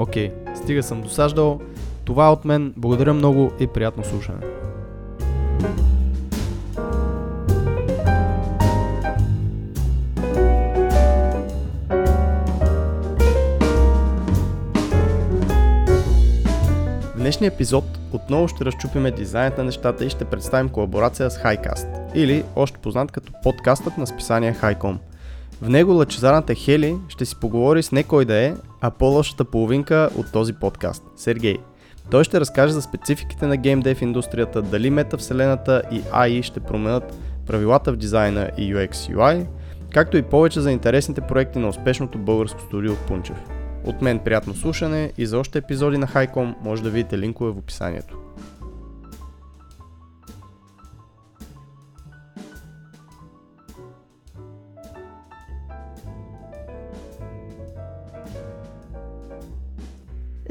Окей, стига съм досаждал. Това е от мен. Благодаря много и приятно слушане. В днешния епизод отново ще разчупиме дизайнът на нещата и ще представим колаборация с Highcast, или още познат като подкастът на списание Highcom. В него лъчезарната Хели ще си поговори с не кой да е, а по-лошата половинка от този подкаст – Сергей. Той ще разкаже за спецификите на геймдев индустрията, дали метавселената и AI ще променят правилата в дизайна и UX UI, както и повече за интересните проекти на успешното българско студио Пунчев. От мен приятно слушане и за още епизоди на Хайком може да видите линкове в описанието.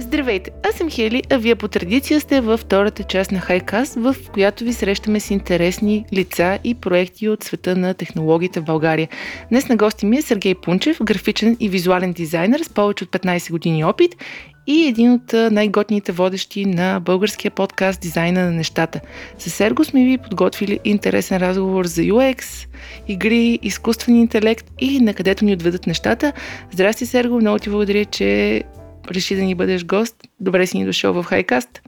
Здравейте, аз съм Хели, а вие по традиция сте във втората част на Хайкаст, в която ви срещаме с интересни лица и проекти от света на технологиите в България. Днес на гости ми е Сергей Пунчев, графичен и визуален дизайнер с повече от 15 години опит и един от най-готните водещи на българския подкаст Дизайна на нещата. С Серго сме ви подготвили интересен разговор за UX, игри, изкуствен интелект и на където ни отведат нещата. Здрасти, Серго, много ти благодаря, че реши да ни бъдеш гост. Добре си ни дошъл в Хайкаст.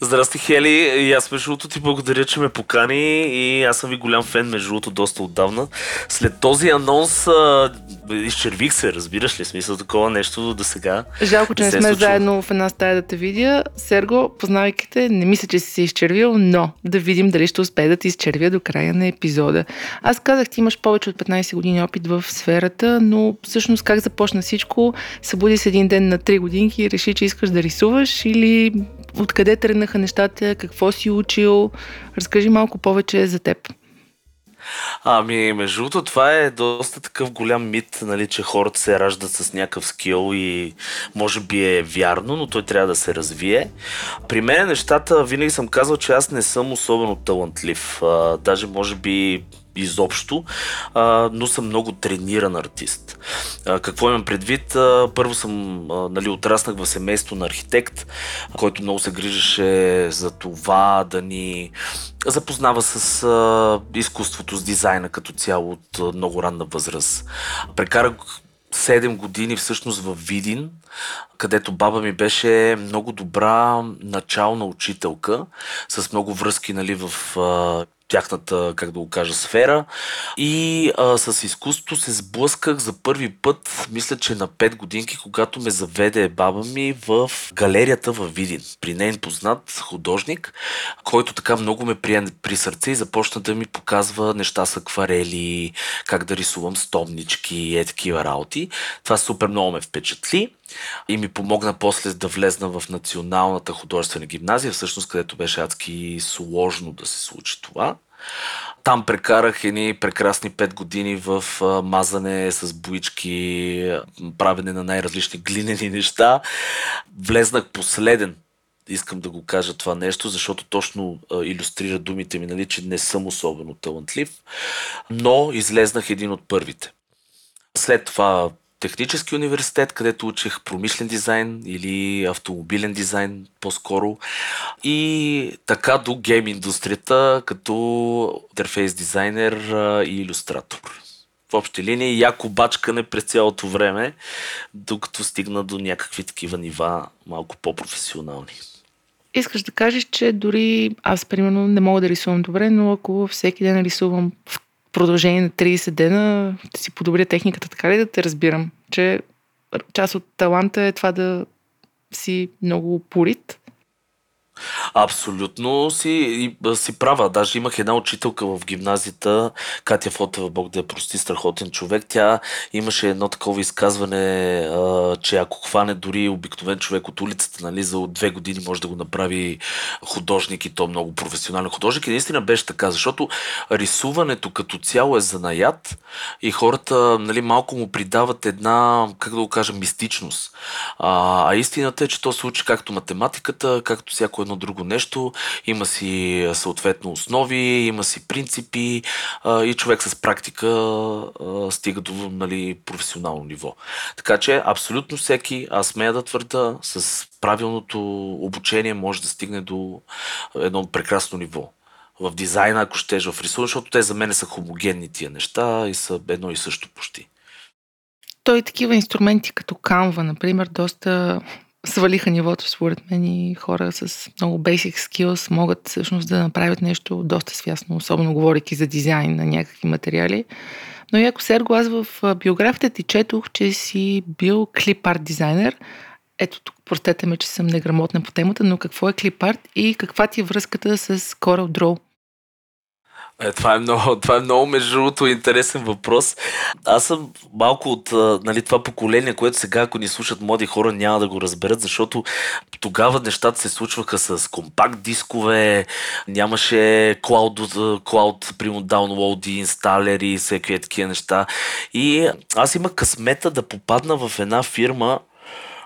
Здрасти, Хели. И аз между другото ти благодаря, че ме покани и аз съм ви голям фен, между другото, доста отдавна. След този анонс а, изчервих се, разбираш ли, смисъл такова нещо до сега. Жалко, че не се е сме случило. заедно в една стая да те видя. Серго, познавайки те, не мисля, че си се изчервил, но да видим дали ще успее да ти изчервя до края на епизода. Аз казах, ти имаш повече от 15 години опит в сферата, но всъщност как започна всичко? Събуди се един ден на 3 годинки и реши, че искаш да рисуваш или откъде тръгнаха нещата, какво си учил? Разкажи малко повече за теб. Ами, между другото, това е доста такъв голям мит, нали, че хората се раждат с някакъв скил и може би е вярно, но той трябва да се развие. При мен нещата, винаги съм казал, че аз не съм особено талантлив. А, даже може би изобщо, а, но съм много трениран артист. А, какво имам предвид? А, първо съм, а, нали, отраснах в семейство на архитект, който много се грижеше за това да ни запознава с а, изкуството, с дизайна като цяло от а, много ранна възраст. Прекарах 7 години всъщност в Видин, където баба ми беше много добра начална учителка, с много връзки нали, в а, тяхната, как да го кажа, сфера. И а, с изкуството се сблъсках за първи път, мисля, че на 5 годинки, когато ме заведе баба ми в галерията в Видин. При нейн познат художник, който така много ме прие при сърце и започна да ми показва неща с акварели, как да рисувам стомнички, е такива работи. Това супер много ме впечатли и ми помогна после да влезна в Националната художествена гимназия, всъщност където беше адски сложно да се случи това. Там прекарах едни прекрасни 5 години в мазане с боички, правене на най-различни глинени неща. Влезнах последен искам да го кажа това нещо, защото точно а, иллюстрира думите ми, нали, че не съм особено талантлив, но излезнах един от първите. След това технически университет, където учих промишлен дизайн или автомобилен дизайн по-скоро. И така до гейм индустрията като интерфейс дизайнер и иллюстратор. В общи линии яко бачкане през цялото време, докато стигна до някакви такива нива малко по-професионални. искаш да кажеш, че дори аз, примерно, не мога да рисувам добре, но ако всеки ден рисувам в продължение на 30 дена, да си подобря техниката, така ли да те разбирам, че част от таланта е това да си много порит? Абсолютно си, си права. Даже имах една учителка в гимназията, Катя Фотева, Бог да я прости, страхотен човек. Тя имаше едно такова изказване, че ако хване дори обикновен човек от улицата, нали, за две години може да го направи художник и то много професионален художник. И наистина беше така, защото рисуването като цяло е занаят и хората нали, малко му придават една, как да го кажа, мистичност. А, а истината е, че то се учи както математиката, както всяко едно друго нещо. Има си съответно основи, има си принципи а, и човек с практика а, стига до нали, професионално ниво. Така че абсолютно всеки, аз смея да твърда, с правилното обучение може да стигне до едно прекрасно ниво в дизайна, ако щеш в рисуване, защото те за мен са хомогенни тия неща и са едно и също почти. Той такива инструменти като Canva, например, доста свалиха нивото, според мен, и хора с много basic skills могат всъщност да направят нещо доста свясно, особено говоряки за дизайн на някакви материали. Но и ако Серго, аз в биографията ти четох, че си бил клип-арт дизайнер. Ето тук, простете ме, че съм неграмотна по темата, но какво е клип-арт и каква ти е връзката с Corel Draw? Е, това, е много, това е много, между другото, интересен въпрос. Аз съм малко от нали, това поколение, което сега, ако ни слушат млади хора, няма да го разберат, защото тогава нещата се случваха с компакт дискове, нямаше клауд, клауд прямо даунлоуди, инсталери всеки такива неща. И аз имах късмета да попадна в една фирма,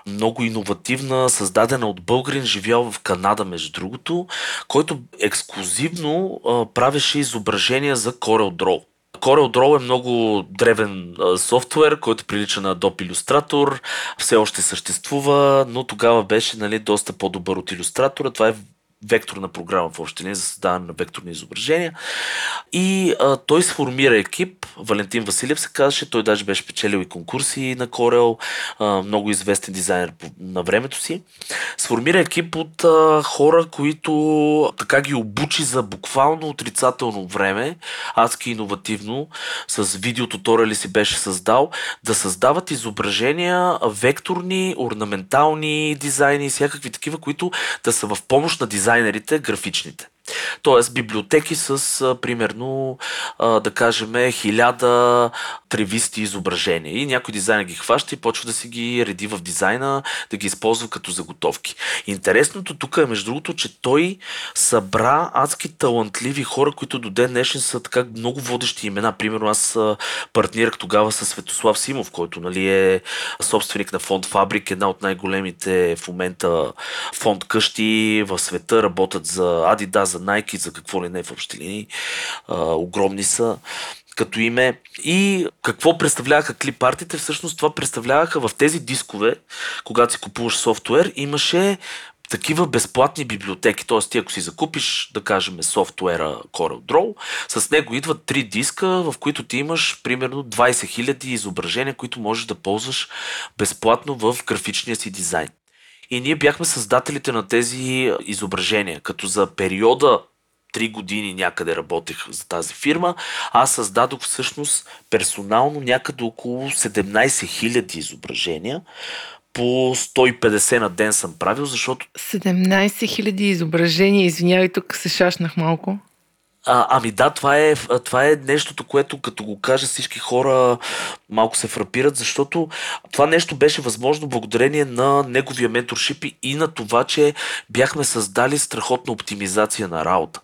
много иновативна, създадена от българин, живял в Канада, между другото, който ексклюзивно правеше изображения за Corel Draw. Corel Draw е много древен софтуер, който прилича на Adobe Illustrator, все още съществува, но тогава беше нали, доста по-добър от иллюстратора. Това е векторна програма в общи за създаване на векторни изображения. И а, той сформира екип. Валентин Василев се казваше. Той даже беше печелил и конкурси на Corel. А, много известен дизайнер на времето си. Сформира екип от а, хора, които така ги обучи за буквално отрицателно време. Адски иновативно. С видеотуториали си беше създал. Да създават изображения векторни, орнаментални дизайни и всякакви такива, които да са в помощ на дизайн дизайнерите, графичните. Тоест библиотеки с, примерно, да кажем, хиляда тревисти изображения. И някой дизайнер ги хваща и почва да си ги реди в дизайна, да ги използва като заготовки. Интересното тук е, между другото, че той събра адски талантливи хора, които до ден днешен са така много водещи имена. Примерно аз партнирах тогава с Светослав Симов, който нали, е собственик на фонд Фабрик, една от най-големите в момента фонд къщи в света, работят за Adidas, за Nike, за какво ли не в общи линии. Огромни са като име. И какво представляваха клипартите? Всъщност това представляваха в тези дискове, когато си купуваш софтуер, имаше такива безплатни библиотеки. Т.е. ти ако си закупиш, да кажем, софтуера Corel Draw, с него идват три диска, в които ти имаш примерно 20 000 изображения, които можеш да ползваш безплатно в графичния си дизайн. И ние бяхме създателите на тези изображения, като за периода три години някъде работех за тази фирма, аз създадох всъщност персонално някъде около 17 000 изображения. По 150 на ден съм правил, защото... 17 000 изображения, извинявай, тук се шашнах малко. А, ами да, това е, това е нещото, което като го кажа всички хора малко се фрапират, защото това нещо беше възможно благодарение на неговия менторшип и на това, че бяхме създали страхотна оптимизация на работа.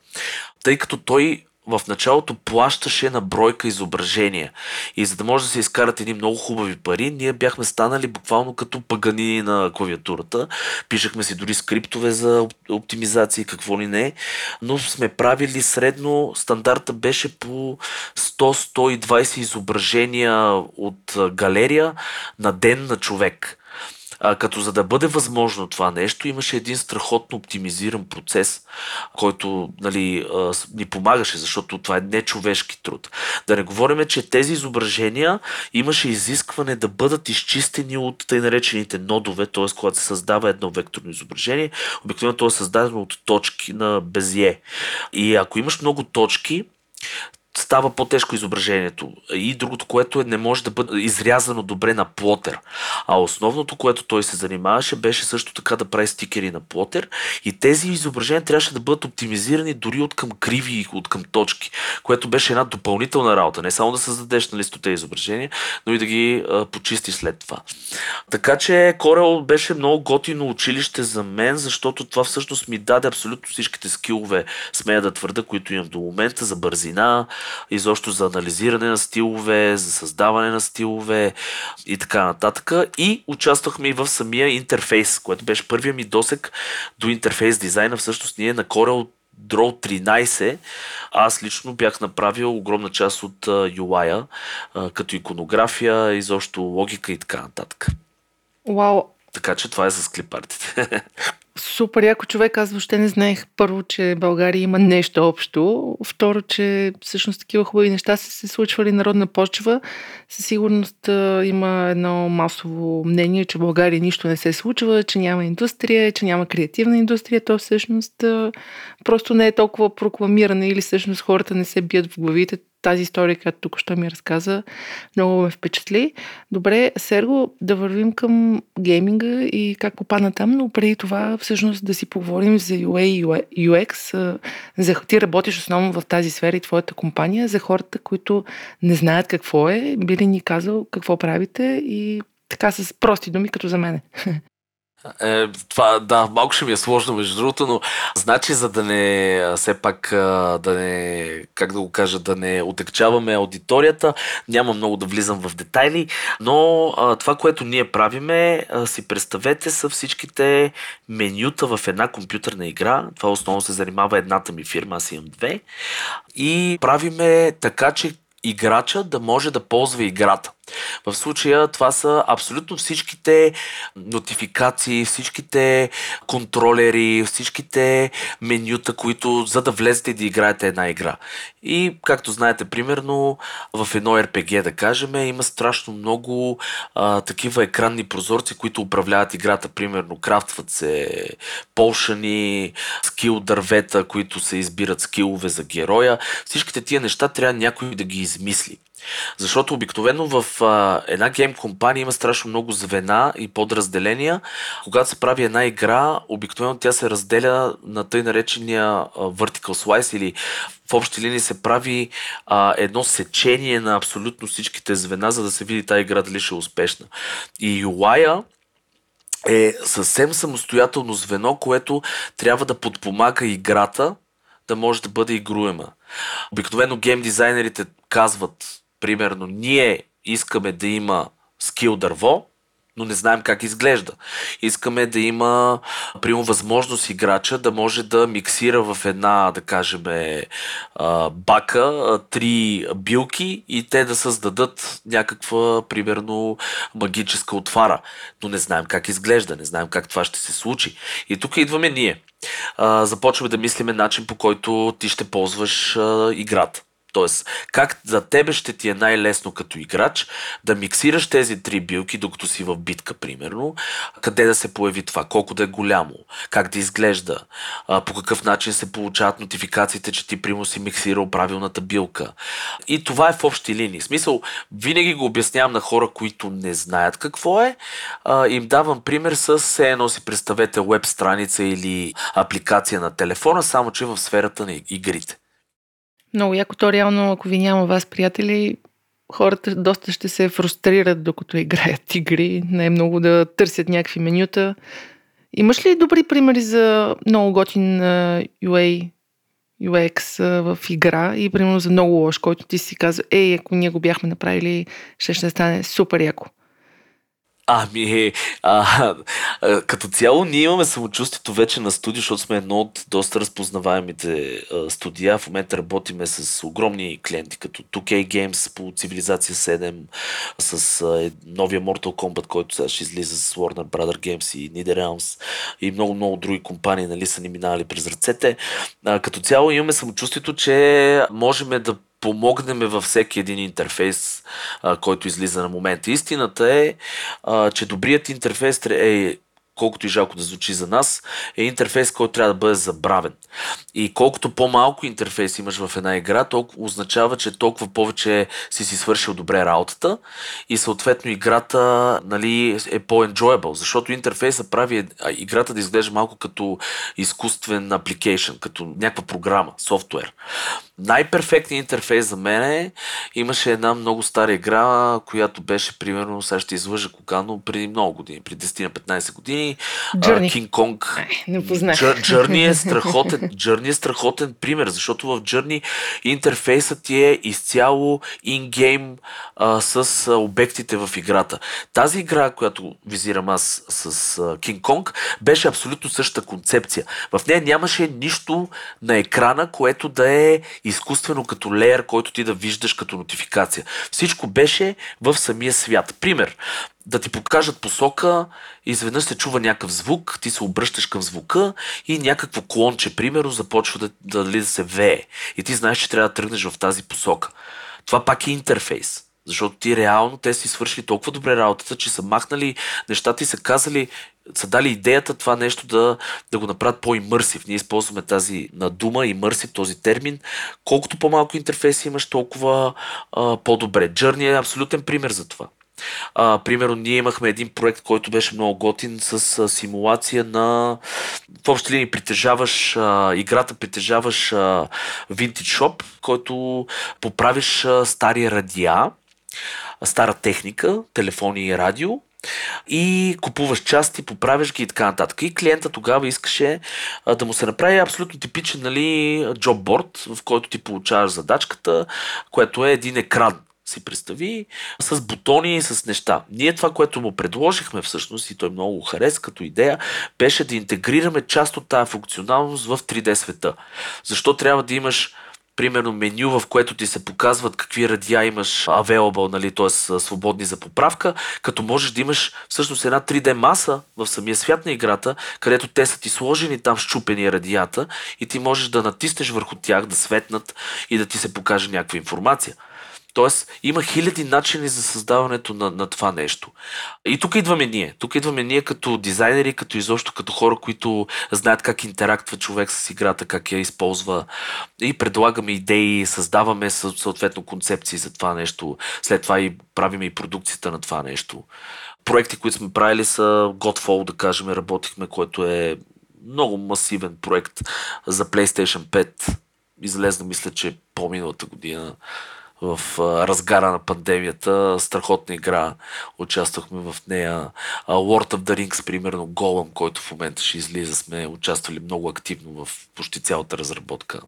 Тъй като той в началото плащаше на бройка изображения. И за да може да се изкарат едни много хубави пари, ние бяхме станали буквално като пагани на клавиатурата. Пишахме си дори скриптове за оптимизация какво ли не, но сме правили средно, стандарта беше по 100-120 изображения от галерия на ден на човек. А, като за да бъде възможно това нещо, имаше един страхотно оптимизиран процес, който нали, а, ни помагаше, защото това е нечовешки труд. Да не говорим, че тези изображения имаше изискване да бъдат изчистени от тъй наречените нодове, т.е. когато се създава едно векторно изображение, обикновено то е създадено от точки на безие. И ако имаш много точки, става по-тежко изображението. И другото, което е, не може да бъде изрязано добре на плотер. А основното, което той се занимаваше, беше също така да прави стикери на плотер. И тези изображения трябваше да бъдат оптимизирани дори от към криви и от към точки, което беше една допълнителна работа. Не само да създадеш на листоте изображения, но и да ги а, почистиш след това. Така че Corel беше много готино училище за мен, защото това всъщност ми даде абсолютно всичките скилове, смея да твърда, които имам до момента за бързина, изобщо за анализиране на стилове, за създаване на стилове и така нататък. И участвахме и в самия интерфейс, което беше първия ми досек до интерфейс дизайна. Всъщност ние на Corel Draw 13, аз лично бях направил огромна част от UI-а, като иконография, изобщо логика и така нататък. Вау! Така че това е с клипартите. Супер яко човек. Аз въобще не знаех първо, че България има нещо общо. Второ, че всъщност такива хубави неща са се случвали народна почва. Със сигурност има едно масово мнение, че в България нищо не се случва, че няма индустрия, че няма креативна индустрия. То всъщност просто не е толкова прокламиране или всъщност хората не се бият в главите тази история, която тук що ми разказа, много ме впечатли. Добре, Серго, да вървим към гейминга и как попадна там, но преди това всъщност да си поговорим за UA и UX. За, ти работиш основно в тази сфера и твоята компания. За хората, които не знаят какво е, би ли ни казал какво правите и така с прости думи, като за мене. Е, това, да, малко ще ми е сложно, между другото, но значи, за да не, все пак, да не, как да го кажа, да не отекчаваме аудиторията, няма много да влизам в детайли, но това, което ние правиме, си представете, са всичките менюта в една компютърна игра. Това основно се занимава едната ми фирма, аз имам две. И правиме така, че играча да може да ползва играта. В случая това са абсолютно всичките нотификации, всичките контролери, всичките менюта, които за да влезете и да играете една игра. И както знаете, примерно в едно RPG, да кажем, има страшно много а, такива екранни прозорци, които управляват играта. Примерно крафтват се полшани, скил дървета, които се избират скилове за героя. Всичките тия неща трябва някой да ги измисли. Защото обикновено в а, една гейм компания има страшно много звена и подразделения. Когато се прави една игра, обикновено тя се разделя на тъй наречения а, vertical slice или в общи линии се прави а, едно сечение на абсолютно всичките звена, за да се види тази игра дали ще е успешна. И UI-а е съвсем самостоятелно звено, което трябва да подпомага играта да може да бъде игруема. Обикновено гейм дизайнерите казват примерно, ние искаме да има скил дърво, но не знаем как изглежда. Искаме да има, примерно, възможност играча да може да миксира в една, да кажем, бака три билки и те да създадат някаква, примерно, магическа отвара. Но не знаем как изглежда, не знаем как това ще се случи. И тук идваме ние. Започваме да мислиме начин по който ти ще ползваш играта. Тоест, как за тебе ще ти е най-лесно като играч да миксираш тези три билки, докато си в битка, примерно, къде да се появи това, колко да е голямо, как да изглежда, по какъв начин се получават нотификациите, че ти, прямо си миксирал правилната билка. И това е в общи линии. В смисъл, винаги го обяснявам на хора, които не знаят какво е. Им давам пример с едно си представете веб страница или апликация на телефона, само че в сферата на игрите. Много яко. То реално, ако ви няма вас, приятели, хората доста ще се фрустрират, докато играят игри. Не е много да търсят някакви менюта. Имаш ли добри примери за много готин UA, UX в игра и примерно за много лош, който ти си казва, ей, ако ние го бяхме направили, ще ще стане супер яко? Ами, а, а, като цяло ние имаме самочувствието вече на студио, защото сме едно от доста разпознаваемите а, студия. В момента работиме с огромни клиенти, като 2K Games по Цивилизация 7, с а, новия Mortal Kombat, който сега ще излиза с Warner Brother Games и NetherRealms и много-много други компании, нали, са ни минали през ръцете. А, като цяло имаме самочувствието, че можем да помогнем във всеки един интерфейс, а, който излиза на момента. Истината е, а, че добрият интерфейс е колкото и жалко да звучи за нас, е интерфейс, който трябва да бъде забравен. И колкото по-малко интерфейс имаш в една игра, толкова означава, че толкова повече си си свършил добре работата и съответно играта нали, е по-enjoyable, защото интерфейса прави играта да изглежда малко като изкуствен апликейшн, като някаква програма, софтуер. Най-перфектният интерфейс за мен е, имаше една много стара игра, която беше примерно, сега ще излъжа кога, но преди много години, преди 10-15 години. Journey. King Kong. Не познах. Journey е страхотен, Journey е страхотен пример, защото в Journey интерфейсът ти е изцяло ингейм с а, обектите в играта. Тази игра, която визирам аз с King Kong, беше абсолютно същата концепция. В нея нямаше нищо на екрана, което да е изкуствено като леер, който ти да виждаш като нотификация. Всичко беше в самия свят. Пример, да ти покажат посока, изведнъж се чува някакъв звук, ти се обръщаш към звука и някакво клонче, примерно, започва да, да, да, да се вее. И ти знаеш, че трябва да тръгнеш в тази посока. Това пак е интерфейс. Защото ти реално те си свършили толкова добре работата, че са махнали нещата и са казали, са дали идеята това нещо да, да го направят по-имърсив. Ние използваме тази на дума, имърсив, този термин. Колкото по-малко интерфейси имаш, толкова а, по-добре. Journey е абсолютен пример за това. А, примерно, ние имахме един проект, който беше много готин с а, симулация на. В общи линии притежаваш а, играта, притежаваш а, Vintage Shop, който поправиш а, стари радиа, стара техника, телефони и радио и купуваш части, поправяш ги и така нататък. И клиента тогава искаше а, да му се направи абсолютно типичен нали, джобборд, в който ти получаваш задачката, което е един екран си представи, с бутони и с неща. Ние това, което му предложихме всъщност и той много хареса като идея, беше да интегрираме част от тази функционалност в 3D света. Защо трябва да имаш примерно меню, в което ти се показват какви радия имаш available, нали, т.е. свободни за поправка, като можеш да имаш всъщност една 3D маса в самия свят на играта, където те са ти сложени там щупени радията и ти можеш да натиснеш върху тях, да светнат и да ти се покаже някаква информация. Тоест, има хиляди начини за създаването на, на това нещо. И тук идваме ние. Тук идваме ние като дизайнери, като изобщо като хора, които знаят как интерактва човек с играта, как я използва. И предлагаме идеи, създаваме съответно концепции за това нещо. След това и правиме и продукцията на това нещо. Проекти, които сме правили са Godfall, да кажем, работихме, който е много масивен проект за PlayStation 5. Излезна, мисля, че по-миналата година в разгара на пандемията. Страхотна игра. Участвахме в нея. World of the Rings, примерно, Голъм, който в момента ще излиза, сме участвали много активно в почти цялата разработка.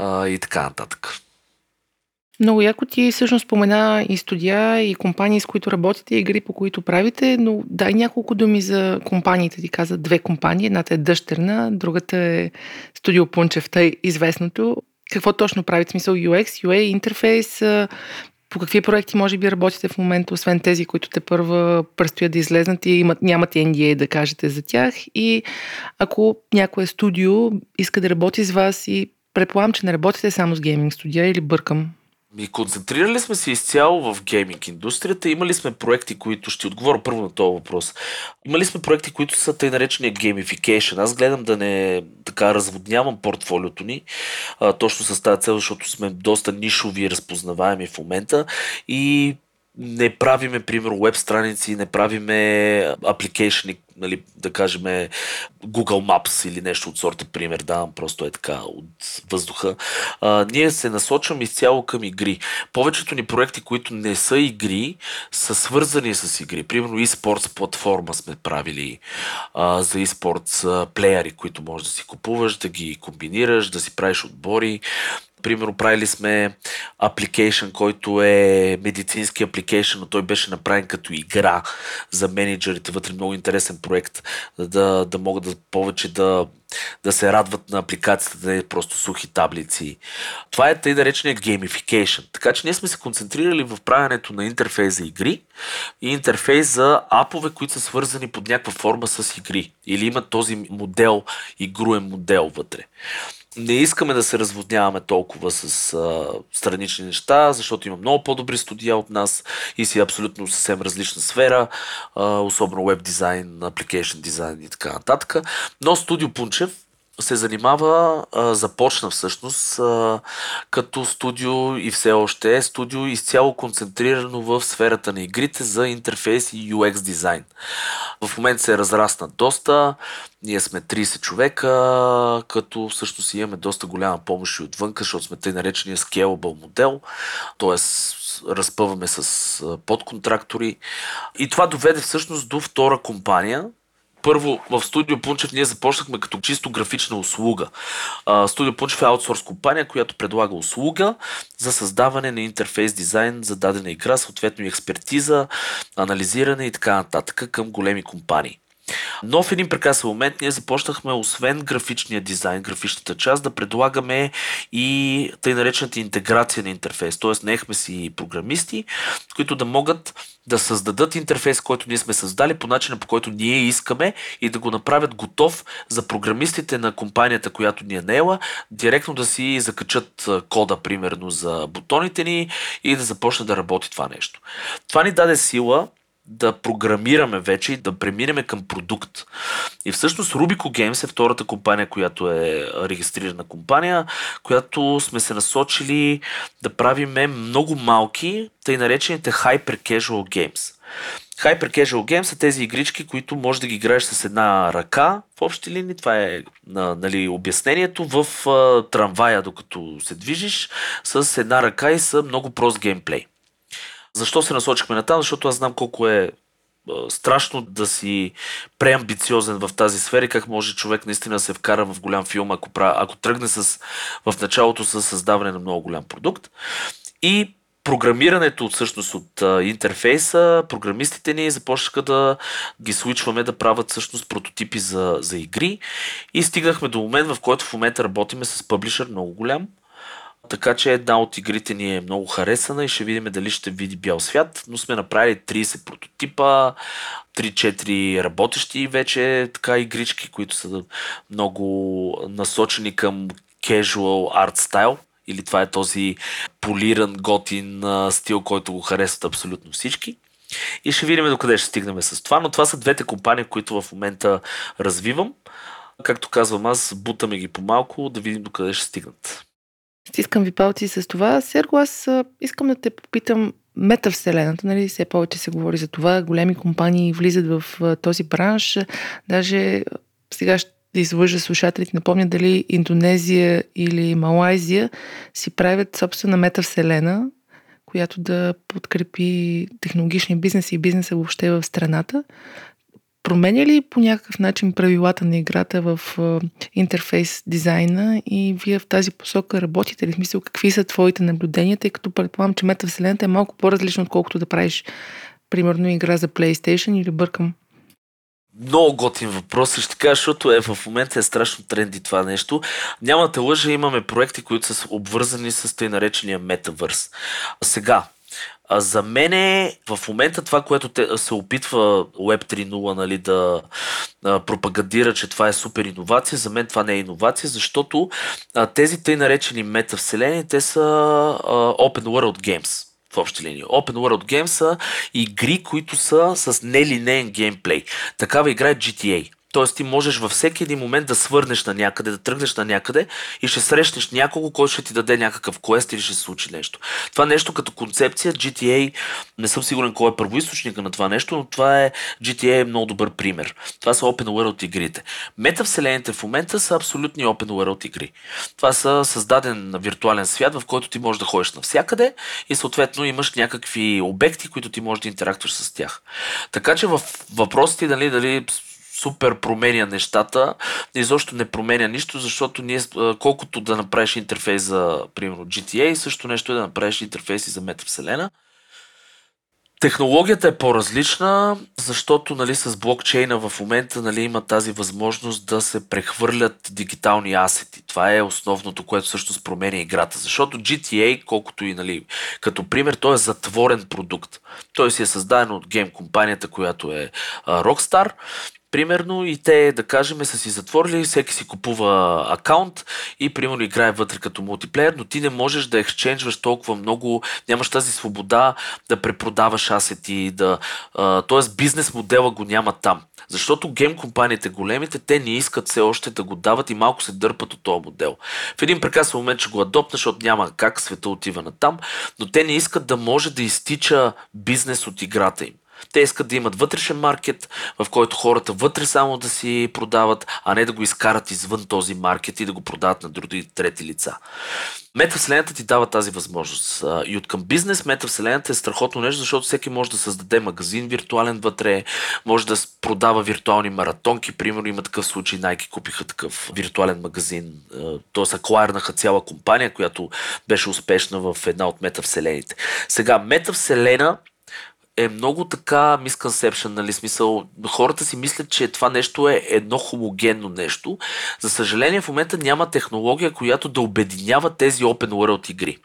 И така нататък. Много яко ти всъщност спомена и студия, и компании, с които работите, и игри, по които правите, но дай няколко думи за компаниите. Ти каза две компании. Едната е дъщерна, другата е Студио Пунчев, тъй известното какво точно правите? Смисъл UX, UA, интерфейс, по какви проекти може би работите в момента, освен тези, които те първа предстоят да излезнат и имат, нямате NDA да кажете за тях. И ако някое студио иска да работи с вас и предполагам, че не работите само с гейминг студия или бъркам ми концентрирали сме се изцяло в гейминг индустрията. Имали сме проекти, които ще отговоря първо на този въпрос. Имали сме проекти, които са тъй наречения геймификейшн. Аз гледам да не така разводнявам портфолиото ни, а, точно с тази цел, защото сме доста нишови и разпознаваеми в момента и не правиме, примерно, веб страници, не правиме апликейшни, нали, да кажем Google Maps или нещо от сорта, пример, давам просто е така от въздуха. А, ние се насочваме изцяло към игри. Повечето ни проекти, които не са игри, са свързани с игри. Примерно eSports платформа сме правили а, за eSports плеяри, които можеш да си купуваш, да ги комбинираш, да си правиш отбори примерно правили сме application, който е медицински апликейшн, но той беше направен като игра за менеджерите. Вътре много интересен проект, да, да могат да повече да, да се радват на апликацията, да не е просто сухи таблици. Това е тъй наречения gamification. Така че ние сме се концентрирали в правенето на интерфейс за игри и интерфейс за апове, които са свързани под някаква форма с игри. Или имат този модел, игруен модел вътре не искаме да се разводняваме толкова с а, странични неща, защото има много по-добри студия от нас и си абсолютно съвсем различна сфера, а, особено веб дизайн, application дизайн и така нататък. Но студио Пунчев се занимава, а, започна всъщност а, като студио и все още е студио изцяло концентрирано в сферата на игрите за интерфейс и UX дизайн. В момента се разрасна доста, ние сме 30 човека, като всъщност имаме доста голяма помощ и отвън, защото сме тъй наречения scalable модел, т.е. разпъваме с подконтрактори. И това доведе всъщност до втора компания, първо в Студио Пунчев ние започнахме като чисто графична услуга. Студио Пунчев е аутсорс компания, която предлага услуга за създаване на интерфейс дизайн за дадена игра, съответно и експертиза, анализиране и така нататък към големи компании. Но в един прекрасен момент ние започнахме, освен графичния дизайн, графичната част, да предлагаме и тъй наречената интеграция на интерфейс. Тоест, неехме си програмисти, които да могат да създадат интерфейс, който ние сме създали по начина по който ние искаме и да го направят готов за програмистите на компанията, която ни е наела, директно да си закачат кода, примерно, за бутоните ни и да започне да работи това нещо. Това ни даде сила да програмираме вече и да преминеме към продукт. И всъщност Rubico Games е втората компания, която е регистрирана компания, която сме се насочили да правиме много малки, тъй наречените Hyper Casual Games. Hyper Casual Games са тези игрички, които може да ги играеш с една ръка в общи линии. Това е нали, обяснението в трамвая, докато се движиш, с една ръка и са много прост геймплей. Защо се насочихме на там? Защото аз знам колко е страшно да си преамбициозен в тази сфера и как може човек наистина да се вкара в голям филм, ако, ако тръгне с, в началото с създаване на много голям продукт. И програмирането всъщност от а, интерфейса, програмистите ни започнаха да ги случваме да правят всъщност прототипи за, за игри и стигнахме до момент, в който в момента работиме с пъблишър много голям, така че една от игрите ни е много харесана и ще видим дали ще види бял свят, но сме направили 30 прототипа, 3-4 работещи вече така игрички, които са много насочени към casual art style или това е този полиран, готин стил, който го харесват абсолютно всички. И ще видим докъде ще стигнем с това, но това са двете компании, които в момента развивам. Както казвам аз, бутаме ги по-малко, да видим докъде ще стигнат. Стискам ви палци с това. Серго, аз искам да те попитам метавселената, нали, все повече се говори за това, големи компании влизат в този бранш, даже сега ще излъжа слушателите, не помня дали Индонезия или Малайзия си правят собствена метавселена, която да подкрепи технологичния бизнес и бизнеса въобще в страната. Променя ли по някакъв начин правилата на играта в интерфейс дизайна и вие в тази посока работите ли? В смисъл, какви са твоите наблюдения, тъй като предполагам, че метавселената е малко по-различно, отколкото да правиш примерно игра за PlayStation или бъркам? Много готин въпрос, ще кажа, защото е, в момента е страшно тренди това нещо. Няма да лъжа, имаме проекти, които са обвързани с тъй наречения метавърс. Сега, а за мен е в момента това, което те, се опитва Web 3.0 нали, да а, пропагандира, че това е супер иновация, за мен това не е иновация, защото а, тези тъй наречени метавселени, те са а, Open World Games в общи линии. Open World Games са игри, които са с нелинейен геймплей. Такава игра е GTA. Тоест ти можеш във всеки един момент да свърнеш на някъде, да тръгнеш на някъде и ще срещнеш някого, който ще ти даде някакъв квест или ще се случи нещо. Това нещо като концепция, GTA, не съм сигурен кой е първоисточника на това нещо, но това е GTA е много добър пример. Това са Open World игрите. Метавселените в момента са абсолютни Open World игри. Това са създаден виртуален свят, в който ти можеш да ходиш навсякъде и съответно имаш някакви обекти, които ти можеш да интерактуваш с тях. Така че в въпросите, дали, дали супер променя нещата, изобщо не променя нищо, защото ние, колкото да направиш интерфейс за, примерно, GTA, също нещо е да направиш интерфейси за метавселена. Технологията е по-различна, защото нали, с блокчейна в момента нали, има тази възможност да се прехвърлят дигитални асети. Това е основното, което всъщност променя играта. Защото GTA, колкото и нали, като пример, той е затворен продукт. Той си е създаден от гейм компанията, която е а, Rockstar примерно, и те, да кажем, са си затворили, всеки си купува акаунт и, примерно, играе вътре като мултиплеер, но ти не можеш да ексченджваш толкова много, нямаш тази свобода да препродаваш асети, да, т.е. бизнес модела го няма там. Защото гейм компаниите големите, те не искат все още да го дават и малко се дърпат от този модел. В един прекрасен момент ще го адопнеш, защото няма как света отива на там, но те не искат да може да изтича бизнес от играта им. Те искат да имат вътрешен маркет, в който хората вътре само да си продават, а не да го изкарат извън този маркет и да го продават на други трети лица. Метавселената ти дава тази възможност. И от към бизнес метавселената е страхотно нещо, защото всеки може да създаде магазин виртуален вътре, може да продава виртуални маратонки. Примерно има такъв случай, Nike купиха такъв виртуален магазин, т.е. аклайрнаха цяла компания, която беше успешна в една от метавселените. Сега, метавселена е много така misconception, нали, смисъл, хората си мислят, че това нещо е едно хомогенно нещо. За съжаление, в момента няма технология, която да обединява тези open world игри.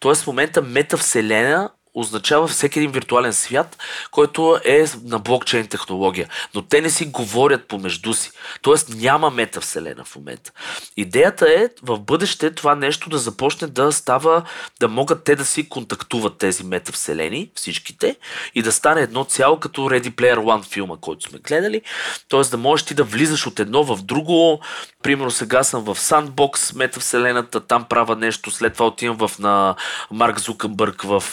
Тоест в момента метавселена означава всеки един виртуален свят, който е на блокчейн технология. Но те не си говорят помежду си. Тоест няма метавселена в момента. Идеята е в бъдеще това нещо да започне да става, да могат те да си контактуват тези метавселени, всичките, и да стане едно цяло като Ready Player One филма, който сме гледали. Тоест да можеш ти да влизаш от едно в друго. Примерно сега съм в Sandbox, метавселената, там правя нещо, след това отивам в на Марк Зукънбърг в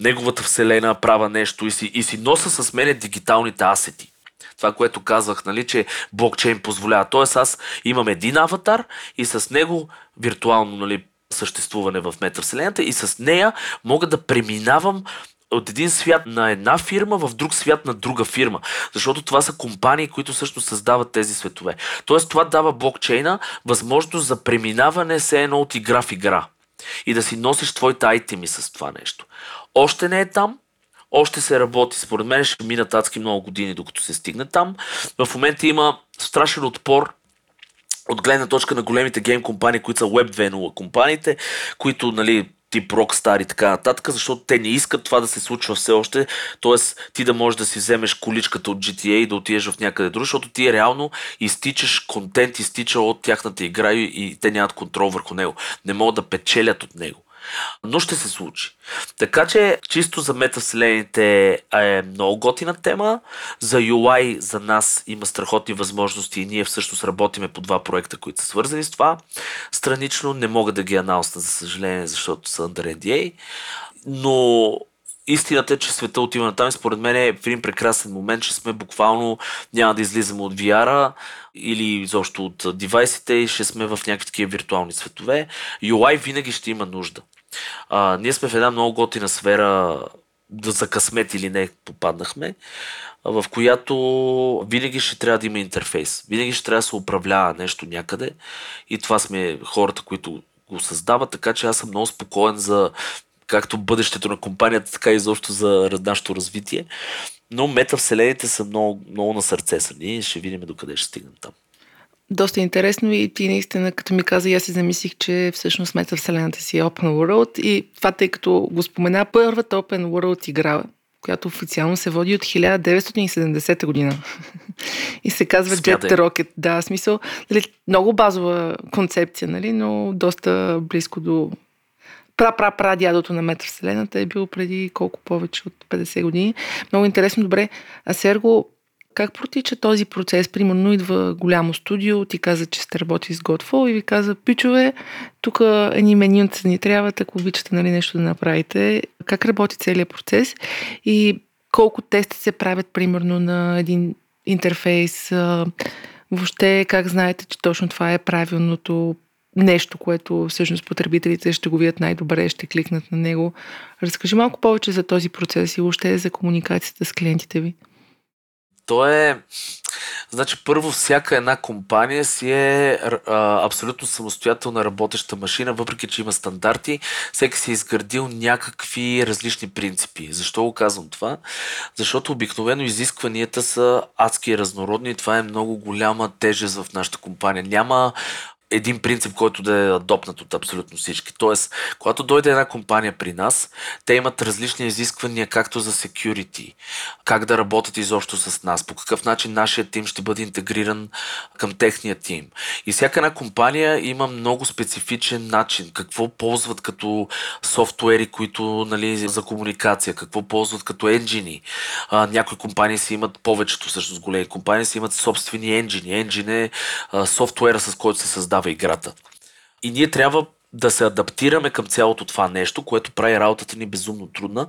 неговата вселена права нещо и си, и си носа с мене дигиталните асети. Това, което казах, нали, че блокчейн позволява. Тоест аз имам един аватар и с него виртуално нали, съществуване в метавселената и с нея мога да преминавам от един свят на една фирма в друг свят на друга фирма. Защото това са компании, които също създават тези светове. Тоест това дава блокчейна възможност за преминаване се едно от игра в игра и да си носиш твоите айтеми с това нещо. Още не е там, още се работи. Според мен ще минат адски много години, докато се стигне там. В момента има страшен отпор от гледна точка на големите гейм компании, които са Web 2.0 компаниите, които нали, тип Rockstar и така нататък, защото те не искат това да се случва все още, т.е. ти да можеш да си вземеш количката от GTA и да отидеш в някъде друго, защото ти реално изтичаш контент, изтича от тяхната игра и, и те нямат контрол върху него. Не могат да печелят от него но ще се случи. Така че, чисто за метавселените е много готина тема. За UI за нас има страхотни възможности и ние всъщност работиме по два проекта, които са свързани с това. Странично не мога да ги анаусна, за съжаление, защото са under NDA. Но истината е, че света отива на там и според мен е в един прекрасен момент, че сме буквално няма да излизаме от VR или изобщо от девайсите и ще сме в някакви такива виртуални светове. UI винаги ще има нужда. А, ние сме в една много готина сфера, да за късмет или не попаднахме, в която винаги ще трябва да има интерфейс. Винаги ще трябва да се управлява нещо някъде и това сме хората, които го създават, така че аз съм много спокоен за както бъдещето на компанията, така и изобщо за нашето развитие. Но метавселените са много, много на сърце са ни ще видим докъде ще стигнем там. Доста интересно и ти наистина, като ми каза, аз си замислих, че всъщност метавселената си е Open World и това, тъй като го спомена, първата Open World игра, която официално се води от 1970 година. и се казва. Jet Rocket. Да, смисъл, нали, много базова концепция, нали, но доста близко до пра-пра-пра дядото на метавселената е бил преди колко повече от 50 години. Много интересно, добре. А Серго, как протича този процес? Примерно идва голямо студио, ти каза, че сте работи с Godfall и ви каза, пичове, тук едни менюнца ни трябва, ако обичате нали, нещо да направите. Как работи целият процес и колко тести се правят примерно на един интерфейс? Въобще как знаете, че точно това е правилното нещо, което всъщност потребителите ще го видят най-добре, ще кликнат на него. Разкажи малко повече за този процес и въобще за комуникацията с клиентите ви. То е... Значи, първо, всяка една компания си е а, абсолютно самостоятелна работеща машина, въпреки че има стандарти. Всеки си е изградил някакви различни принципи. Защо го казвам това? Защото обикновено изискванията са адски разнородни и това е много голяма тежест в нашата компания. Няма един принцип, който да е адопнат от абсолютно всички. Тоест, когато дойде една компания при нас, те имат различни изисквания както за security, как да работят изобщо с нас, по какъв начин нашия тим ще бъде интегриран към техния тим. И всяка една компания има много специфичен начин, какво ползват като софтуери, които нали, за комуникация, какво ползват като енджини. Някои компании си имат повечето, всъщност големи компании си имат собствени енджини. Енджин е софтуера, с който се създава създава играта. И ние трябва да се адаптираме към цялото това нещо, което прави работата ни безумно трудна.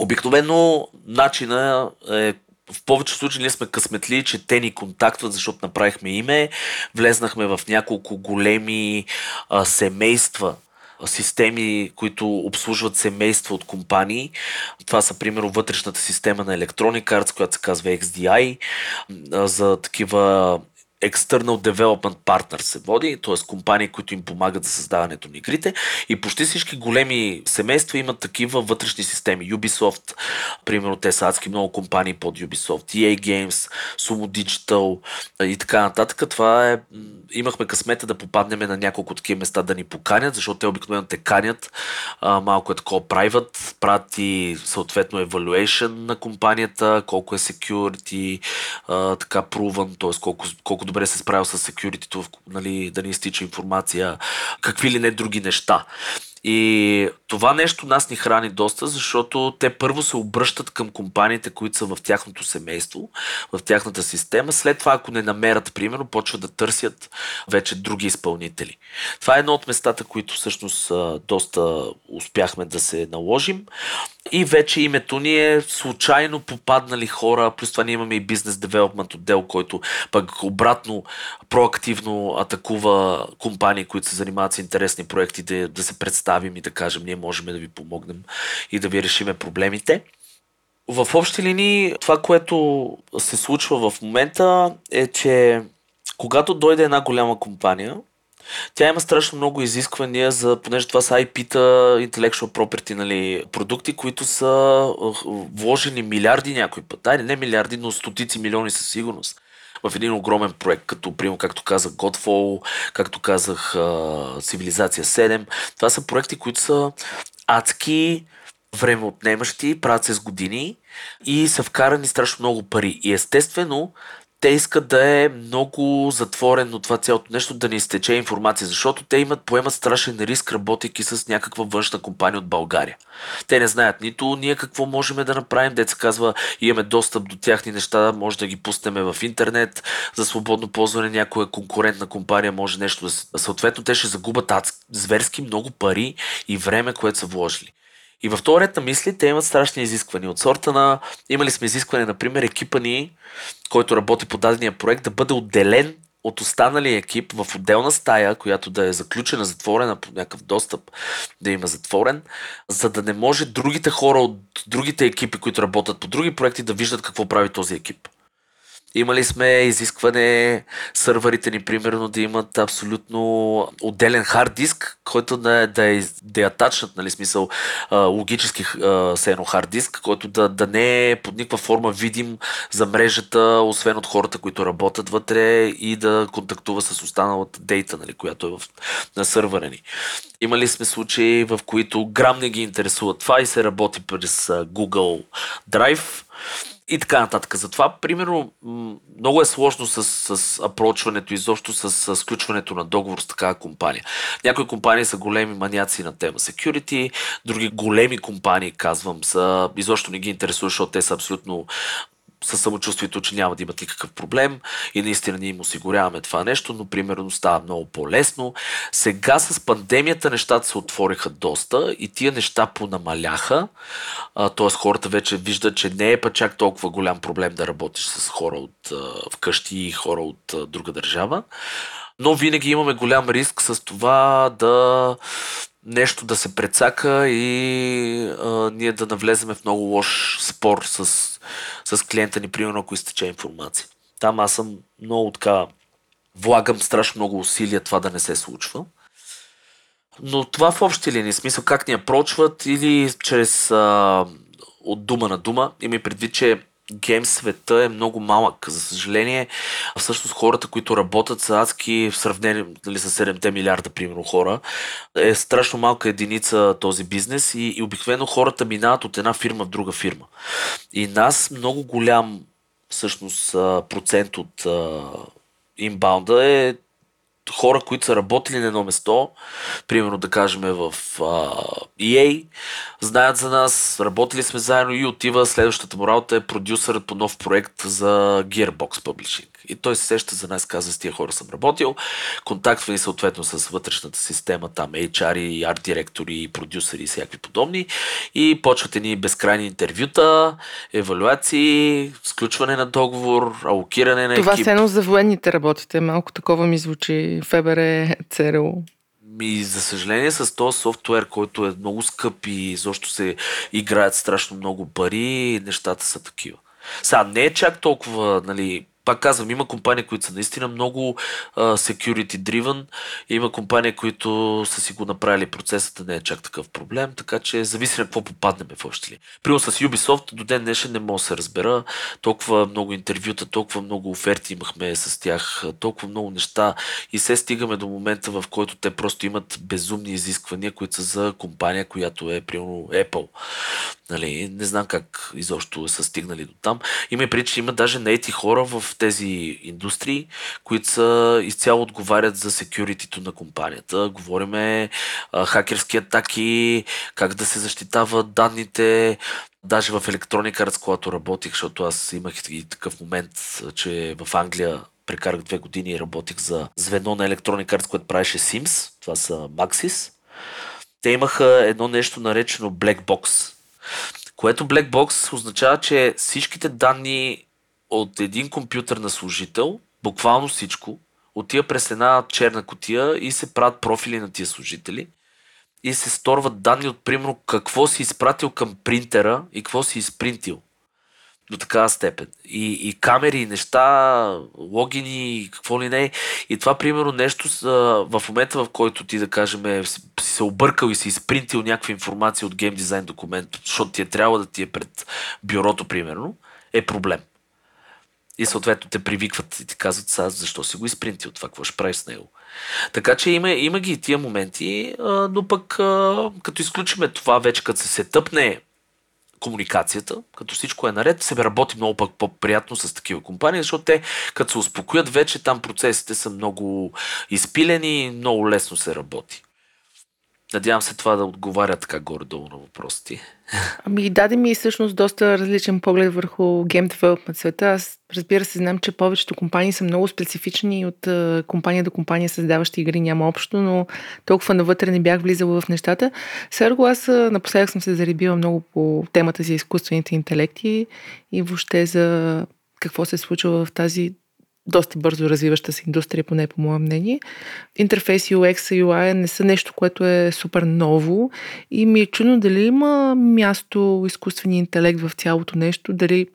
Обикновено начина е в повечето случаи ние сме късметли, че те ни контактват, защото направихме име, влезнахме в няколко големи а, семейства системи, които обслужват семейства от компании. Това са, примерно, вътрешната система на Electronic Arts, която се казва XDI, за такива External Development Partner се води, т.е. компании, които им помагат за създаването на игрите. И почти всички големи семейства имат такива вътрешни системи. Ubisoft, примерно, те са адски много компании под Ubisoft, EA Games, Sumo Digital и така нататък. Това е... Имахме късмета да попаднем на няколко такива места да ни поканят, защото те обикновено те канят. А, малко е такова private, правят съответно evaluation на компанията, колко е security, а, така proven, т.е. колко, колко добре се справил с security, нали, да не изтича информация, какви ли не други неща. И това нещо нас ни храни доста, защото те първо се обръщат към компаниите, които са в тяхното семейство, в тяхната система. След това, ако не намерят, примерно, почват да търсят вече други изпълнители. Това е едно от местата, които всъщност доста успяхме да се наложим. И вече името ни е случайно попаднали хора, плюс това ние имаме и бизнес девелопмент отдел, който пък обратно проактивно атакува компании, които се занимават с интересни проекти, да, да се представим и да кажем, ние можем да ви помогнем и да ви решиме проблемите. В общи линии, това, което се случва в момента е, че когато дойде една голяма компания, тя има страшно много изисквания, за, понеже това са IP-та, intellectual property, нали, продукти, които са вложени милиарди някой път. Айде, не милиарди, но стотици милиони със сигурност в един огромен проект, като, примерно, както казах, Godfall, както казах, Цивилизация 7. Това са проекти, които са адски времеотнемащи, правят се с години и са вкарани страшно много пари. И естествено, те искат да е много затворено това цялото нещо, да не изтече информация, защото те имат, поемат страшен риск, работейки с някаква външна компания от България. Те не знаят нито ние какво можем да направим, деца казва, имаме достъп до тяхни неща, може да ги пуснем в интернет за свободно ползване, някоя конкурентна компания може нещо да... Съответно, те ще загубят зверски много пари и време, което са вложили. И във този на мисли те имат страшни изисквания. От сорта на... Имали сме изискване, например, екипа ни, който работи по дадения проект, да бъде отделен от останалия екип в отделна стая, която да е заключена, затворена по някакъв достъп, да има затворен, за да не може другите хора от другите екипи, които работят по други проекти, да виждат какво прави този екип. Имали сме изискване сървърите ни, примерно, да имат абсолютно отделен хард диск, който да, да е, да е атачнат, нали, смисъл логически се едно хард диск, който да, да не е под никаква форма видим за мрежата, освен от хората, които работят вътре и да контактува с останалата дейта, нали, която е в, на сървъра ни. Имали сме случаи, в които грам не ги интересува това и се работи през Google Drive и така нататък. Затова, примерно, много е сложно с, с апрочването, изобщо с, сключването на договор с такава компания. Някои компании са големи маняци на тема security, други големи компании, казвам, са, изобщо не ги интересува, защото те са абсолютно със самочувствието, че няма да имат никакъв проблем и наистина ние им осигуряваме това нещо, но примерно става много по-лесно. Сега с пандемията нещата се отвориха доста и тия неща понамаляха, т.е. хората вече виждат, че не е па чак толкова голям проблем да работиш с хора от вкъщи и хора от друга държава но винаги имаме голям риск с това да нещо да се прецака и а, ние да навлеземе в много лош спор с, с клиента ни, примерно ако изтече информация. Там аз съм много така, влагам страшно много усилия това да не се случва. Но това в общи линии, смисъл как ни прочват или чрез а, от дума на дума. Има предвид, че гейм света е много малък. За съжаление, всъщност хората, които работят са адски в сравнение нали, с 7 милиарда, примерно, хора, е страшно малка единица този бизнес и, и обикновено хората минават от една фирма в друга фирма. И нас много голям всъщност процент от инбаунда е хора, които са работили на едно место, примерно да кажем в а, EA, знаят за нас, работили сме заедно и отива следващата му работа е продюсърът по нов проект за Gearbox Publishing. И той се сеща за нас, каза с тия хора съм работил, контактва ни съответно с вътрешната система, там HR и арт директори, продюсери и всякакви подобни и почвате ни безкрайни интервюта, евалюации, сключване на договор, алокиране на Това екип. Това за военните работите, малко такова ми звучи ФБР, ЦРУ. И за съжаление с този софтуер, който е много скъп и защо се играят страшно много пари, нещата са такива. Сега не е чак толкова, нали, пак казвам, има компании, които са наистина много security driven, има компании, които са си го направили процесът, не е чак такъв проблем, така че зависи на какво попаднем в още ли. Примерно с Ubisoft до ден днешен не мога да се разбера, толкова много интервюта, толкова много оферти имахме с тях, толкова много неща и се стигаме до момента, в който те просто имат безумни изисквания, които са за компания, която е примерно Apple. Нали, не знам как изобщо са стигнали до там. Има и преди, че има даже наети хора в тези индустрии, които са изцяло отговарят за секюритито на компанията. Говориме а, хакерски атаки, как да се защитават данните, даже в Electronic Arts, когато работих, защото аз имах и такъв момент, че в Англия прекарах две години и работих за звено на Electronic Arts, което правеше Sims, това са Maxis. Те имаха едно нещо наречено Black Box, което Black Box означава, че всичките данни от един компютър на служител, буквално всичко, отива през една черна котия и се правят профили на тия служители. И се сторват данни от примерно какво си изпратил към принтера и какво си изпринтил до такава степен. И, и камери, и неща, логини, какво ли не. И това, примерно, нещо в момента, в който ти, да кажем, си се объркал и си изпринтил някаква информация от гейм дизайн документ, защото ти е трябва да ти е пред бюрото, примерно, е проблем. И съответно те привикват и ти казват, сега защо си го изпринтил това, какво ще правиш с него. Така че има, има ги и тия моменти, но пък като изключиме това вече, като се се тъпне комуникацията, като всичко е наред, се работи много пък по-приятно с такива компании, защото те, като се успокоят, вече там процесите са много изпилени и много лесно се работи. Надявам се това да отговаря така горе-долу на въпросите. Ами даде ми всъщност доста различен поглед върху Game Development света. Аз разбира се знам, че повечето компании са много специфични от компания до компания създаващи игри няма общо, но толкова навътре не бях влизала в нещата. Серго, аз напоследък съм се заребила много по темата за изкуствените интелекти и въобще за какво се случва в тази доста бързо развиваща се индустрия, поне по мое мнение. Интерфейс UX и UI не са нещо, което е супер ново и ми е чудно дали има място изкуствения интелект в цялото нещо, дали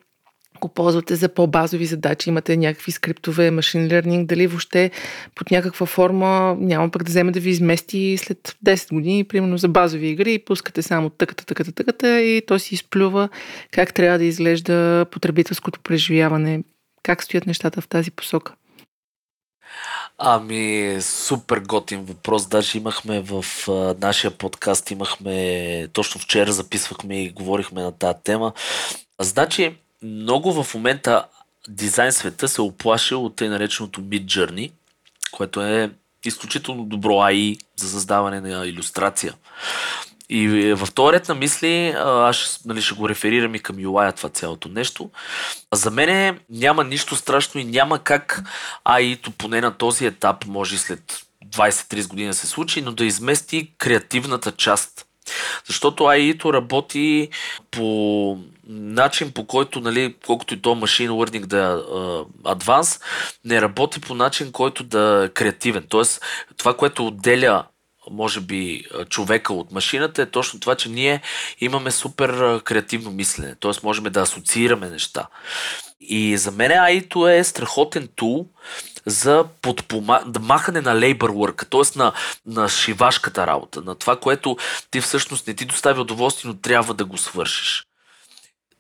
го ползвате за по-базови задачи, имате някакви скриптове, машин learning, дали въобще под някаква форма няма пък да вземе да ви измести след 10 години, примерно за базови игри, и пускате само тъката, тъката, тъката и то си изплюва как трябва да изглежда потребителското преживяване как стоят нещата в тази посока? Ами, супер готин въпрос. Даже имахме в а, нашия подкаст, имахме, точно вчера записвахме и говорихме на тази тема. Значи, много в момента дизайн света се оплашил от тъй нареченото Mid Journey, което е изключително добро AI за създаване на иллюстрация. И в този ред на мисли, аз нали, ще го реферирам и към UI това цялото нещо. За мен няма нищо страшно и няма как AI-то поне на този етап, може след 20-30 години се случи, но да измести креативната част. Защото AI-то работи по начин, по който, нали, колкото и то Machine Learning да е адванс, не работи по начин, който да е креативен. Тоест, това, което отделя може би, човека от машината е точно това, че ние имаме супер креативно мислене. Т.е. можем да асоциираме неща. И за мен AI е страхотен тул за подпома... махане на labor work, т.е. На, на шивашката работа, на това, което ти всъщност не ти доставя удоволствие, но трябва да го свършиш.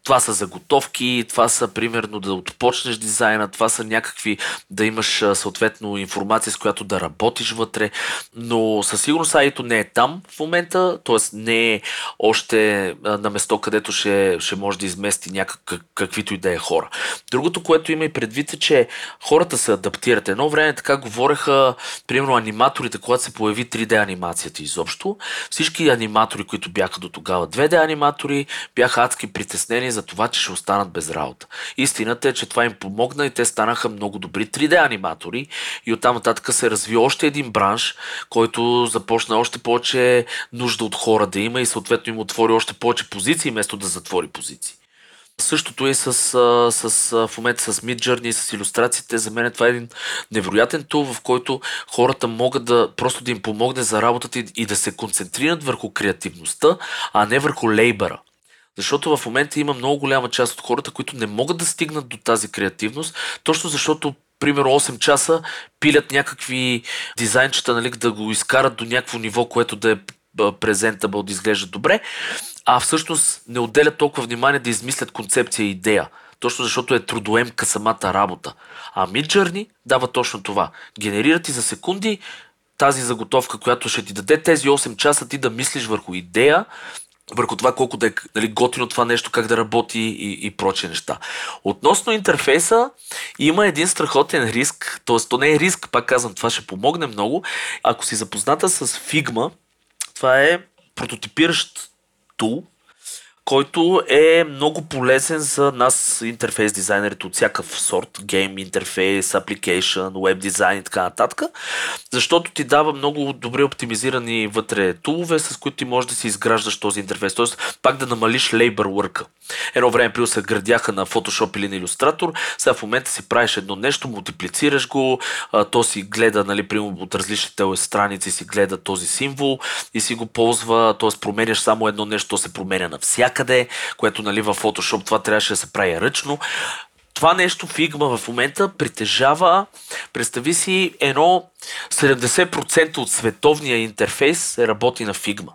Това са заготовки, това са примерно да отпочнеш дизайна, това са някакви да имаш съответно информация, с която да работиш вътре, но със сигурност Айто не е там в момента, т.е. не е още на место, където ще, ще може да измести някак, каквито и да е хора. Другото, което има и предвид е, че хората се адаптират. Едно време така говореха, примерно аниматорите, когато се появи 3D анимацията изобщо, всички аниматори, които бяха до тогава 2D аниматори, бяха адски притеснени за това, че ще останат без работа. Истината е, че това им помогна и те станаха много добри 3D аниматори и оттам нататък се разви още един бранш, който започна още повече нужда от хора да има и съответно им отвори още повече позиции, вместо да затвори позиции. Същото е с, с, в момента с Midjourney, с иллюстрациите. За мен това е един невероятен тул, в който хората могат да просто да им помогне за работата и, и да се концентрират върху креативността, а не върху лейбъра. Защото в момента има много голяма част от хората, които не могат да стигнат до тази креативност, точно защото примерно 8 часа пилят някакви дизайнчета, нали, да го изкарат до някакво ниво, което да е презентабъл, да изглежда добре, а всъщност не отделят толкова внимание да измислят концепция и идея. Точно защото е трудоемка самата работа. А Midjourney дава точно това. Генерира ти за секунди тази заготовка, която ще ти даде тези 8 часа ти да мислиш върху идея, върху това колко да е нали, готино това нещо, как да работи и, и прочие неща. Относно интерфейса, има един страхотен риск, т.е. то не е риск, пак казвам, това ще помогне много. Ако си запозната с Figma, това е прототипиращ тул, който е много полезен за нас, интерфейс дизайнерите от всякакъв сорт, гейм интерфейс, application, веб дизайн и така нататък, защото ти дава много добре оптимизирани вътре тулове, с които ти можеш да си изграждаш този интерфейс, т.е. пак да намалиш labor work. Едно време при се градяха на Photoshop или на Illustrator, сега в момента си правиш едно нещо, мултиплицираш го, то си гледа, нали, примерно от различните страници си гледа този символ и си го ползва, т.е. променяш само едно нещо, то се променя навсякъде някъде, което нали, в Photoshop това трябваше да се прави ръчно. Това нещо Figma в момента притежава, представи си, едно 70% от световния интерфейс работи на Figma.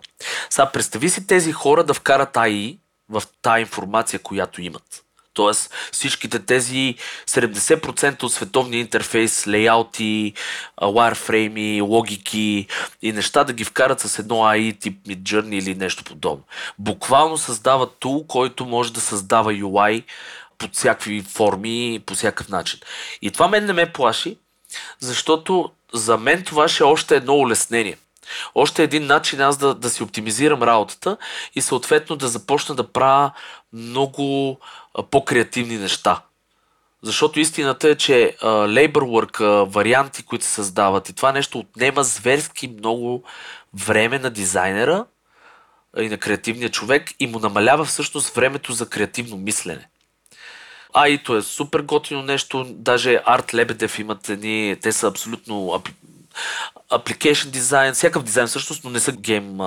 Сега представи си тези хора да вкарат AI в тази информация, която имат. Тоест всичките тези 70% от световния интерфейс, лейаути, wireframe, логики и неща да ги вкарат с едно AI тип Midjourney или нещо подобно. Буквално създава тул, който може да създава UI под всякакви форми, по всякакъв начин. И това мен не ме плаши, защото за мен това ще е още едно улеснение. Още един начин аз да, да си оптимизирам работата и съответно да започна да правя много по-креативни неща. Защото истината е, че а, labor work, а, варианти, които се създават и това нещо отнема зверски много време на дизайнера и на креативния човек и му намалява всъщност времето за креативно мислене. А, и то е супер готино нещо. Даже Арт Лебедев имат едни, те са абсолютно application дизайн, всякакъв дизайн всъщност, но не са гейм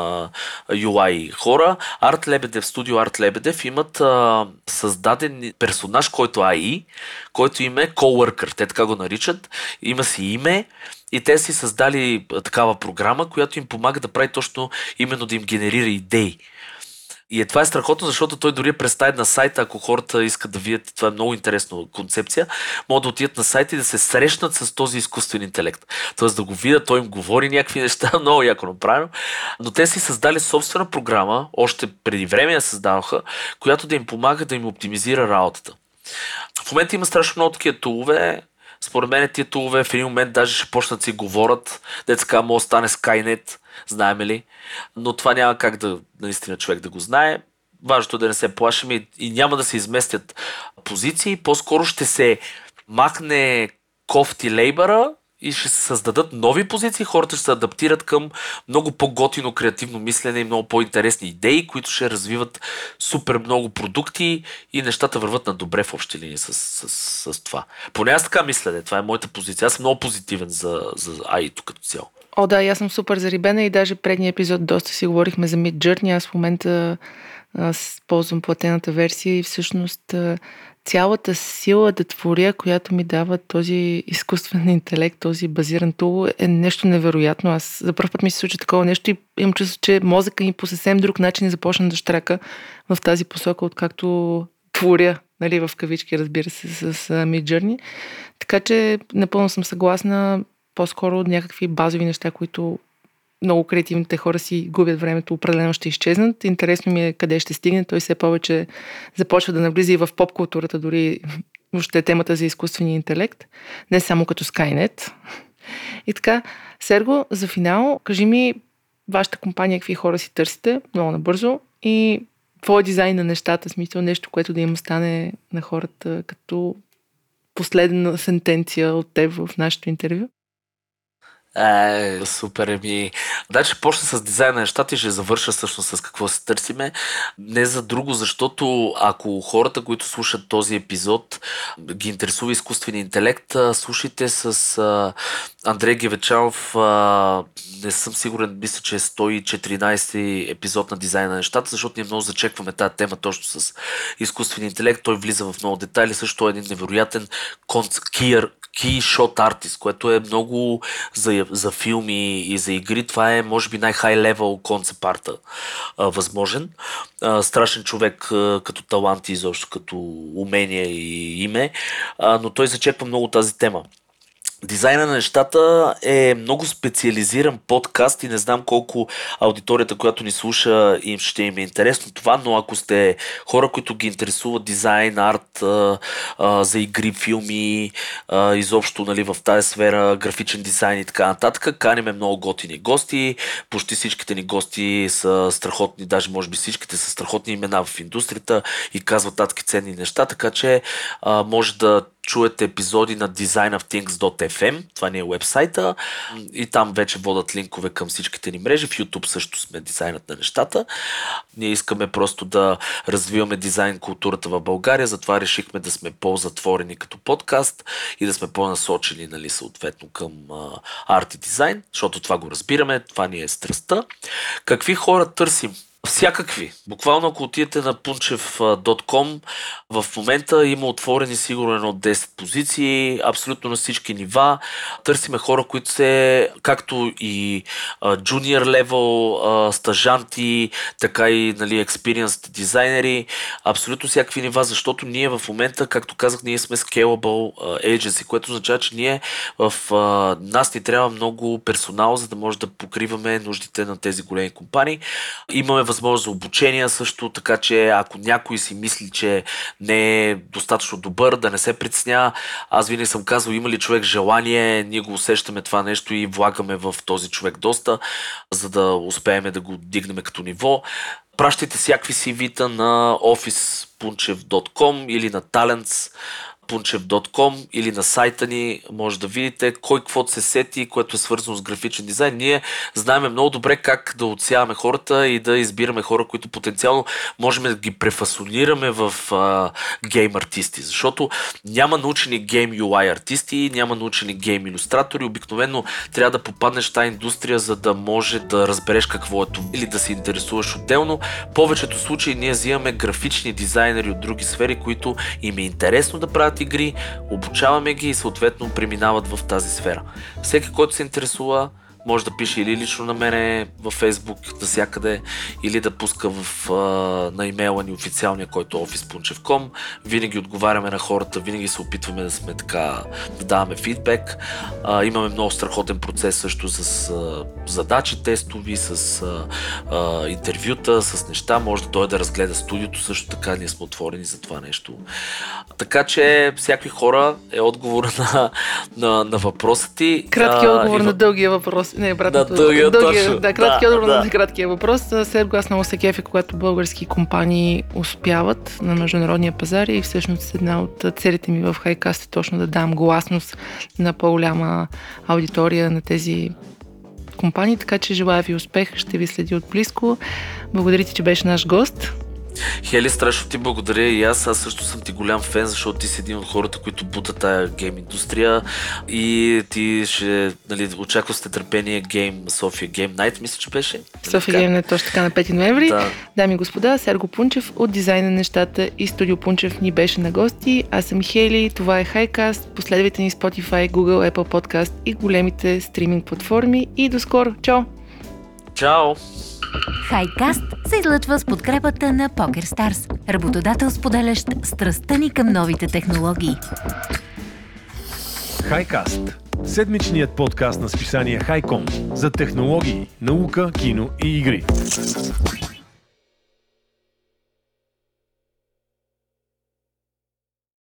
UI хора. Art Lebedev, студио Art Lebedev имат uh, създаден персонаж, който е AI, който име е Coworker, те така го наричат. Има си име и те си създали такава програма, която им помага да прави точно именно да им генерира идеи. И е, това е страхотно, защото той дори е на сайта, ако хората искат да видят, това е много интересна концепция, могат да отидат на сайта и да се срещнат с този изкуствен интелект. Тоест да го видят, той им говори някакви неща, много яко направено. Но те си създали собствена програма, още преди време я създаваха, която да им помага да им оптимизира работата. В момента има страшно много такива тулове, според мен тия тулове в един момент даже ще почнат си говорят, деца така може да стане Skynet, знаем ли, но това няма как да наистина човек да го знае. Важното е да не се плашим и, и няма да се изместят позиции, по-скоро ще се махне кофти лейбъра и ще се създадат нови позиции, хората ще се адаптират към много по-готино креативно мислене и много по-интересни идеи, които ще развиват супер много продукти и нещата върват на добре в общи линии с, с, с, с това. Поне аз така мисля, това е моята позиция. Аз съм много позитивен за, за AI като цяло. О, да, аз съм супер зарибена и даже предния епизод доста си говорихме за Mid Journey. Аз в момента аз ползвам платената версия и всъщност цялата сила да творя, която ми дава този изкуствен интелект, този базиран тул е нещо невероятно. Аз за първ път ми се случи такова нещо и имам чувство, че мозъка ми по съвсем друг начин започна да штрака в тази посока, откакто творя, нали, в кавички, разбира се, с, с Midjourney. Така че напълно съм съгласна по-скоро от някакви базови неща, които много креативните хора си губят времето, определено ще изчезнат. Интересно ми е къде ще стигне. Той все повече започва да навлиза и в поп-културата, дори въобще темата за изкуствения интелект. Не само като Skynet. И така, Серго, за финал, кажи ми вашата компания, какви хора си търсите, много набързо и твой дизайн на нещата, смисъл нещо, което да им стане на хората като последна сентенция от теб в нашето интервю? Е, супер, еми. Ще почна с дизайн на нещата и ще завърша всъщност с какво се търсиме. Не за друго, защото ако хората, които слушат този епизод, ги интересува изкуствения интелект, слушайте с Андрей Гевечалов. А, не съм сигурен, мисля, че е 114 епизод на дизайн на нещата, защото ние много зачекваме тази тема точно с изкуствения интелект. Той влиза в много детайли. Също е един невероятен key shot artist, което е много за, за филми и за игри. Това е, може би, най-хай левел концепт арта възможен. А, страшен човек а, като талант и изобщо като умение и име, а, но той зачеква много тази тема. Дизайна на нещата е много специализиран подкаст и не знам колко аудиторията, която ни слуша, им ще им е интересно това, но ако сте хора, които ги интересуват дизайн, арт, а, а, за игри, филми, а, изобщо нали, в тази сфера, графичен дизайн и така нататък, каниме много готини гости. Почти всичките ни гости са страхотни, даже може би всичките са страхотни имена в индустрията и казват татки ценни неща, така че а, може да чуете епизоди на designofthings.fm, това ни е вебсайта и там вече водат линкове към всичките ни мрежи. В YouTube също сме дизайнът на нещата. Ние искаме просто да развиваме дизайн културата в България, затова решихме да сме по-затворени като подкаст и да сме по-насочени нали, съответно към арт и дизайн, защото това го разбираме, това ни е страстта. Какви хора търсим? Всякакви. Буквално ако отидете на punchev.com, в момента има отворени сигурно от 10 позиции, абсолютно на всички нива. Търсиме хора, които се, както и джуниор левел, стажанти, така и нали, experienced дизайнери, абсолютно всякакви нива, защото ние в момента, както казах, ние сме scalable agency, което означава, че ние в нас ни трябва много персонал, за да може да покриваме нуждите на тези големи компании. Имаме възможност за обучение също, така че ако някой си мисли, че не е достатъчно добър, да не се притесня. Аз винаги съм казал, има ли човек желание, ние го усещаме това нещо и влагаме в този човек доста, за да успеем да го дигнем като ниво. Пращайте всякакви CV-та на office.punchev.com или на talents punchev.com или на сайта ни може да видите кой какво се сети, което е свързано с графичен дизайн. Ние знаем много добре как да отсяваме хората и да избираме хора, които потенциално можем да ги префасонираме в а, гейм артисти, защото няма научени гейм UI артисти, няма научени гейм иллюстратори. Обикновено трябва да попаднеш в тази индустрия, за да може да разбереш какво е това или да се интересуваш отделно. Повечето случаи ние взимаме графични дизайнери от други сфери, които им е интересно да правят игри, обучаваме ги и съответно преминават в тази сфера. Всеки, който се интересува, може да пише или лично на мене във Facebook, всякъде, или да пуска в, а, на имейла ни официалния, който е office.com. Винаги отговаряме на хората, винаги се опитваме да сме така, да даваме фидбек. А, имаме много страхотен процес също с а, задачи тестови, с а, а, интервюта, с неща. Може да дойде да разгледа студиото също така, ние сме отворени за това нещо. Така че всякакви хора е отговор на, на, на въпроса ти. Кратки отговор на дългия въпрос. Не, брат, Да, дългия, точно. Да, кратки Да, отговор да. на краткия въпрос. Серго, аз много се кефи, когато български компании успяват на международния пазар и всъщност една от целите ми в Хайкаст е точно да дам гласност на по-голяма аудитория на тези компании, така че желая ви успех, ще ви следи отблизко. Благодаря ти, че беше наш гост. Хели, страшно ти благодаря и аз. Аз също съм ти голям фен, защото ти си един от хората, които бута тая гейм индустрия и ти ще, нали, очаква с търпение гейм, София Гейм Найт, мисля, че беше. София Гейм е точно така на 5 ноември. Да. Дами и господа, Серго Пунчев от Дизайн на нещата и Студио Пунчев ни беше на гости. Аз съм Хели, това е Хайкаст. Последвайте ни Spotify, Google, Apple Podcast и големите стриминг платформи. И до скоро. Чао! Чао! Хайкаст се излъчва с подкрепата на PokerStars, работодател споделящ страстта ни към новите технологии. Хайкаст. Седмичният подкаст на списание Хайком за технологии, наука, кино и игри.